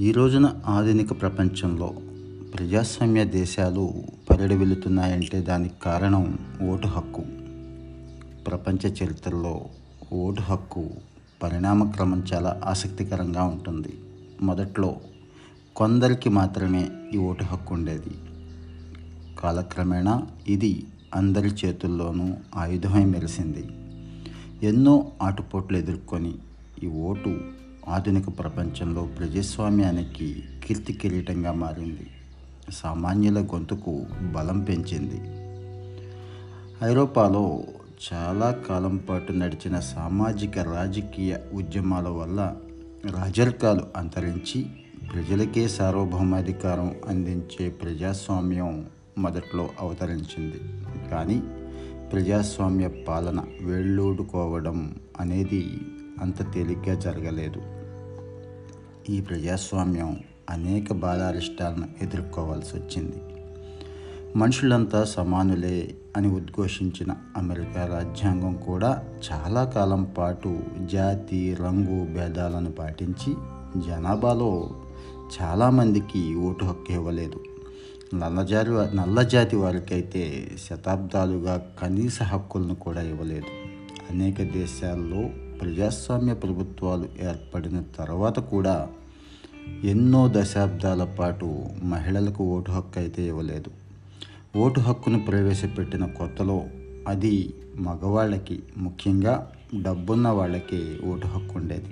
ఈ రోజున ఆధునిక ప్రపంచంలో ప్రజాస్వామ్య దేశాలు పరిడవిల్లుతున్నాయంటే దానికి కారణం ఓటు హక్కు. ప్రపంచ చరిత్రలో ఓటు హక్కు పరిణామక్రమం చాలా ఆసక్తికరంగా ఉంటుంది. మొదట్లో కొందరికి మాత్రమే ఈ ఓటు హక్కు ఉండేది. కాలక్రమేణా ఇది అందరి చేతుల్లోనూ ఆయుధమై మెరిసింది. ఎన్నో ఆటుపోట్లు ఎదుర్కొని ఈ ఓటు ఆధునిక ప్రపంచంలో ప్రజాస్వామ్యానికి కీర్తి కిరీటంగా మారింది. సామాన్యుల గొంతుకు బలం పెంచింది. ఐరోపాలో చాలా కాలం పాటు నడిచిన సామాజిక రాజకీయ ఉద్యమాల వల్ల రాజరికాలు అంతరించి ప్రజలకే సార్వభౌమాధికారం అందించే ప్రజాస్వామ్యం మొదట్లో అవతరించింది. కానీ ప్రజాస్వామ్య పాలన వేళ్ళూడుకోవడం అనేది అంత తేలిగ్గా జరగలేదు. ఈ ప్రజాస్వామ్యం అనేక బాధారిష్టాలను ఎదుర్కోవాల్సి వచ్చింది. మనుషులంతా సమానులే అని ఉద్ఘోషించిన అమెరికా రాజ్యాంగం కూడా చాలా కాలం పాటు జాతి రంగు భేదాలను పాటించి జనాభాలో చాలామందికి ఓటు హక్కు ఇవ్వలేదు. నల్లజాతి నల్లజాతి వారికైతే శతాబ్దాలుగా కనీస హక్కులను కూడా ఇవ్వలేదు. అనేక దేశాల్లో ప్రజాస్వామ్య ప్రభుత్వాలు ఏర్పడిన తర్వాత కూడా ఎన్నో దశాబ్దాల పాటు మహిళలకు ఓటు హక్కు అయితే ఇవ్వలేదు. ఓటు హక్కును ప్రవేశపెట్టిన కొత్తలో అది మగవాళ్ళకి ముఖ్యంగా డబ్బున్న వాళ్ళకి ఓటు హక్కు ఉండేది.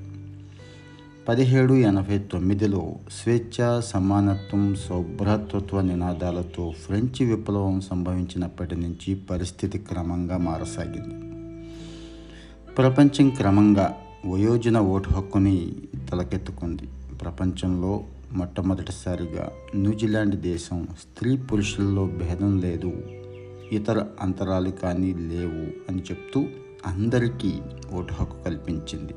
పదిహేడు ఎనభై తొమ్మిదిలో స్వేచ్ఛ సమానత్వం సౌభ్రాతృత్వ నినాదాలతో ఫ్రెంచ్ విప్లవం సంభవించినప్పటి నుంచి పరిస్థితి క్రమంగా మారసాగింది. ప్రపంచం క్రమంగా వయోజన ఓటు హక్కుని తలకెత్తుకుంది. ప్రపంచంలో మొట్టమొదటిసారిగా న్యూజిలాండ్ దేశం స్త్రీ పురుషుల్లో భేదం లేదు ఇతర అంతరాలు కానీ లేవు అని చెప్తూ అందరికీ ఓటు హక్కు కల్పించింది.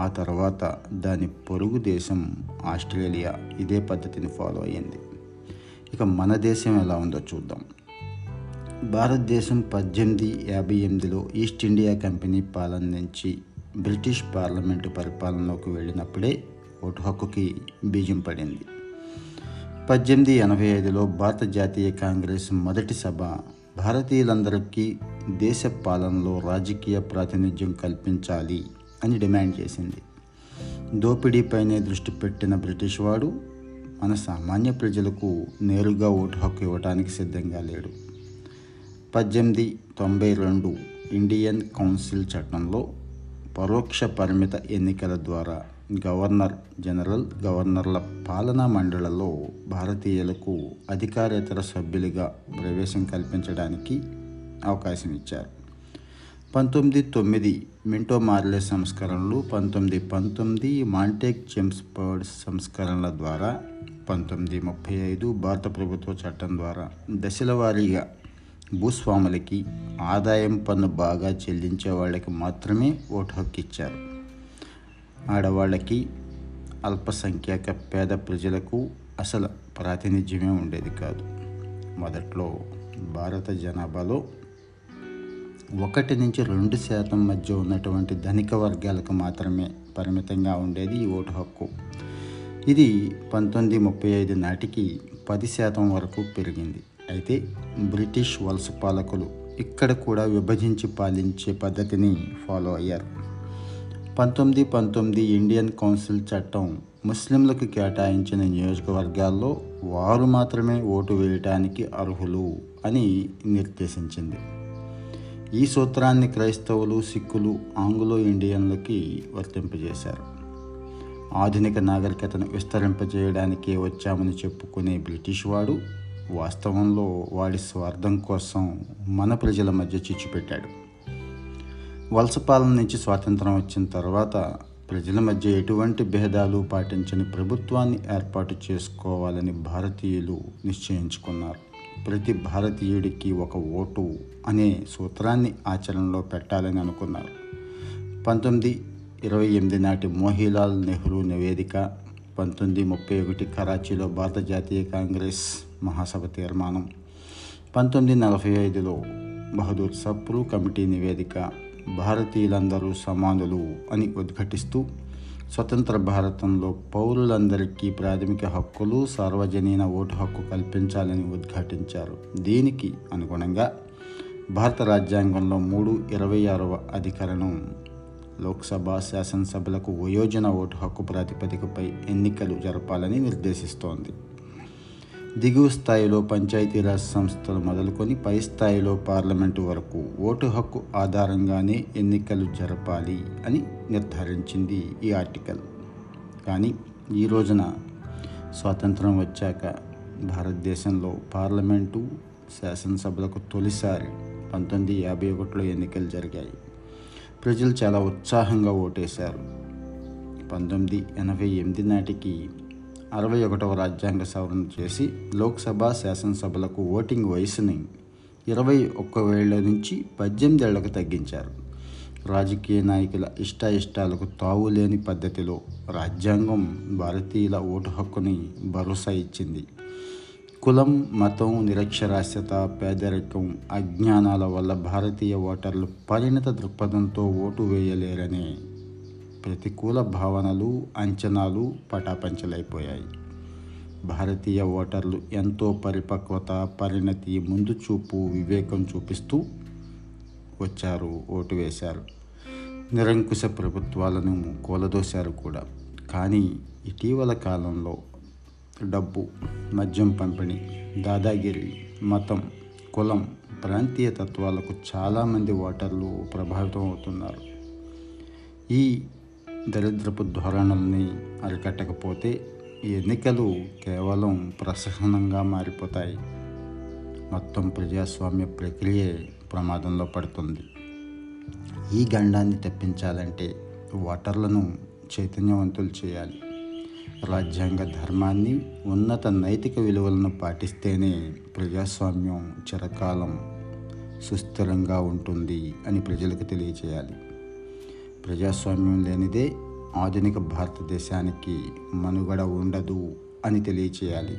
ఆ తర్వాత దాని పొరుగు దేశం ఆస్ట్రేలియా ఇదే పద్ధతిని ఫాలో అయ్యింది. ఇక మన దేశం ఎలా ఉందో చూద్దాం. భారతదేశం పద్దెనిమిది యాభై ఎనిమిదిలో ఈస్ట్ ఇండియా కంపెనీ పాలన నుంచి బ్రిటిష్ పార్లమెంటు పరిపాలనలోకి వెళ్ళినప్పుడే ఓటు హక్కుకి బీజం పడింది. పద్దెనిమిది ఎనభై ఐదులో భారత జాతీయ కాంగ్రెస్ మొదటి సభ భారతీయులందరికీ దేశ పాలనలో రాజకీయ ప్రాతినిధ్యం కల్పించాలి అని డిమాండ్ చేసింది. దోపిడీపైనే దృష్టి పెట్టిన బ్రిటిష్ వాడు మన సామాన్య ప్రజలకు నేరుగా ఓటు హక్కు ఇవ్వడానికి సిద్ధంగా లేడు. పద్దెనిమిది తొంభై రెండు ఇండియన్ కౌన్సిల్ చట్టంలో పరోక్ష పరిమిత ఎన్నికల ద్వారా గవర్నర్ జనరల్ గవర్నర్ల పాలనా మండలిలో భారతీయులకు అధికారేతర సభ్యులుగా ప్రవేశం కల్పించడానికి అవకాశం ఇచ్చారు. పంతొమ్మిది తొమ్మిది మింటో మార్లే సంస్కరణలు పంతొమ్మిది పంతొమ్మిది మాంటేక్ బర్డ్స్ సంస్కరణల ద్వారా పంతొమ్మిది ముప్పై ఐదు భారత ప్రభుత్వ చట్టం ద్వారా దశల వారీగా భూస్వాములకి ఆదాయం పన్ను బాగా చెల్లించే వాళ్ళకి మాత్రమే ఓటు హక్కు ఇచ్చారు. ఆడవాళ్ళకి అల్పసంఖ్యాక పేద ప్రజలకు అసలు ప్రాతినిధ్యమే ఉండేది కాదు. మొదట్లో భారత జనాభాలో ఒకటి నుంచి రెండు శాతం మధ్య ఉన్నటువంటి ధనిక వర్గాలకు మాత్రమే పరిమితంగా ఉండేది ఈ ఓటు హక్కు. ఇది పంతొమ్మిది ముప్పై ఐదు నాటికి పది శాతం వరకు పెరిగింది. అయితే బ్రిటిష్ వలస పాలకులు ఇక్కడ కూడా విభజించి పాలించే పద్ధతిని ఫాలో అయ్యారు. పంతొమ్మిది పంతొమ్మిది ఇండియన్ కౌన్సిల్ చట్టం ముస్లింలకు కేటాయించిన నియోజకవర్గాల్లో వారు మాత్రమే ఓటు వేయటానికి అర్హులు అని నిర్దేశించింది. ఈ సూత్రాన్ని క్రైస్తవులు సిక్కులు ఆంగ్లో ఇండియన్లకి వర్తింపజేశారు. ఆధునిక నాగరికతను విస్తరింపజేయడానికే వచ్చామని చెప్పుకునే బ్రిటిష్ వాడు వాస్తవంలో వాడి స్వార్థం కోసం మన ప్రజల మధ్య చిచ్చుపెట్టాడు వలస పాలన నుంచి స్వాతంత్రం వచ్చిన తర్వాత ప్రజల మధ్య ఎటువంటి భేదాలు పాటించని ప్రభుత్వాన్ని ఏర్పాటు చేసుకోవాలని భారతీయులు నిశ్చయించుకున్నారు. ప్రతి భారతీయుడికి ఒక ఓటు అనే సూత్రాన్ని ఆచరణలో పెట్టాలని అనుకున్నారు. పంతొమ్మిది ఇరవై ఎనిమిది నాటి మోహీలాల్ నెహ్రూ నివేదిక పంతొమ్మిది ముప్పై ఒకటి కరాచీలో భారత జాతీయ కాంగ్రెస్ మహాసభ తీర్మానం పంతొమ్మిది నలభై ఐదులో బహదూర్ సప్రు కమిటీ నివేదిక భారతీయులందరూ సమానులు అని ఉద్ఘటిస్తూ స్వతంత్ర భారతంలో పౌరులందరికీ ప్రాథమిక హక్కులు సార్వజనీన ఓటు హక్కు కల్పించాలని ఉద్ఘాటించారు. దీనికి అనుగుణంగా భారత రాజ్యాంగంలో మూడు ఇరవై ఆరవ అధికరణం లోక్సభ శాసనసభలకు వయోజన ఓటు హక్కు ప్రాతిపదికపై ఎన్నికలు జరపాలని నిర్దేశిస్తోంది. దిగువ స్థాయిలో పంచాయతీరాజ్ సంస్థలు మొదలుకొని పై స్థాయిలో పార్లమెంటు వరకు ఓటు హక్కు ఆధారంగానే ఎన్నికలు జరపాలి అని నిర్ధారించింది ఈ ఆర్టికల్. కానీ ఈ రోజున స్వాతంత్రం వచ్చాక భారతదేశంలో పార్లమెంటు శాసనసభలకు తొలిసారి పంతొమ్మిది యాభై ఒకటిలో ఎన్నికలు జరిగాయి. ప్రజలు చాలా ఉత్సాహంగా ఓటేశారు. పంతొమ్మిది ఎనభై ఎనిమిది నాటికి అరవై ఒకటవ రాజ్యాంగ సవరణ చేసి లోక్సభ శాసనసభలకు ఓటింగ్ వయసుని ఇరవై ఒక్కవేళ్ళ నుంచి పద్దెనిమిది ఏళ్ళకు తగ్గించారు. రాజకీయ నాయకుల ఇష్టాయిష్టాలకు తావులేని పద్ధతిలో రాజ్యాంగం భారతీయుల ఓటు హక్కుని భరోసా ఇచ్చింది. కులం మతం నిరక్షరాస్యత పేదరికం అజ్ఞానాల వల్ల భారతీయ ఓటర్లు పరిణత దృక్పథంతో ఓటు వేయలేరనే ప్రతికూల భావనలు అంచనాలు పటాపంచలైపోయాయి. భారతీయ ఓటర్లు ఎంతో పరిపక్వత పరిణతి ముందు చూపు వివేకం చూపిస్తూ వచ్చారు ఓటు వేశారు. నిరంకుశ ప్రభుత్వాలను కూలదోశారు కూడా. కానీ ఇటీవల కాలంలో డబ్బు మద్యం పంపిణీ దాదాగిరి మతం కులం ప్రాంతీయ తత్వాలకు చాలామంది ఓటర్లు ప్రభావితం అవుతున్నారు. ఈ దరిద్రపు ధోరణుల్ని అరికట్టకపోతే ఎన్నికలు కేవలం ప్రసహనంగా మారిపోతాయి. మొత్తం ప్రజాస్వామ్య ప్రక్రియే ప్రమాదంలో పడుతుంది. ఈ గండాన్ని తప్పించాలంటే ఓటర్లను చైతన్యవంతులు చేయాలి. రాజ్యాంగ ధర్మాన్ని ఉన్నత నైతిక విలువలను పాటిస్తేనే ప్రజాస్వామ్యం చిరకాలం సుస్థిరంగా ఉంటుంది అని ప్రజలకు తెలియచేయాలి. ప్రజాస్వామ్యం లేనిదే ఆధునిక భారతదేశానికి మనుగడ ఉండదు అని తెలియచేయాలి.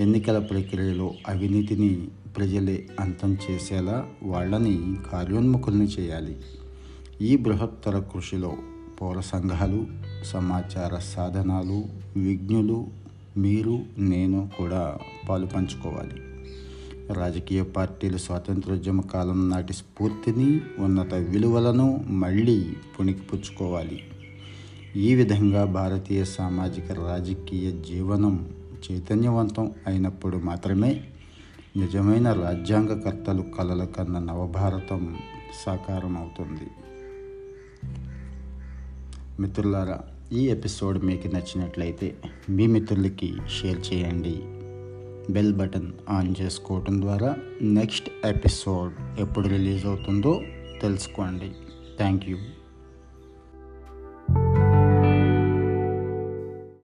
ఎన్నికల ప్రక్రియలో అవినీతిని ప్రజలే అంతం చేసేలా వాళ్ళని కార్యోన్ముఖుల్ని చేయాలి. ఈ బృహత్తర కృషిలో పౌర సంఘాలు సమాచార సాధనాలు విజ్ఞులు మీరు నేను కూడా పాలు పంచుకోవాలి. రాజకీయ పార్టీలు స్వాతంత్రోద్యమ కాలం నాటి స్ఫూర్తిని ఉన్నత విలువలను మళ్ళీ పుణికిపుచ్చుకోవాలి. ఈ విధంగా భారతీయ సామాజిక రాజకీయ జీవనం చైతన్యవంతం అయినప్పుడు మాత్రమే నిజమైన రాజ్యాంగకర్తలు కలల కన్న నవభారతం సాకారం అవుతుంది మిత్రులారా ఈ ఎపిసోడ్ మీకు నచ్చినట్లయితే మీ మిత్రులకి షేర్ చేయండి. బెల్ బటన్ ఆన్ చేసుకోవటం ద్వారా నెక్స్ట్ ఎపిసోడ్ ఎప్పుడు రిలీజ్ అవుతుందో తెలుసుకోండి. Thank you.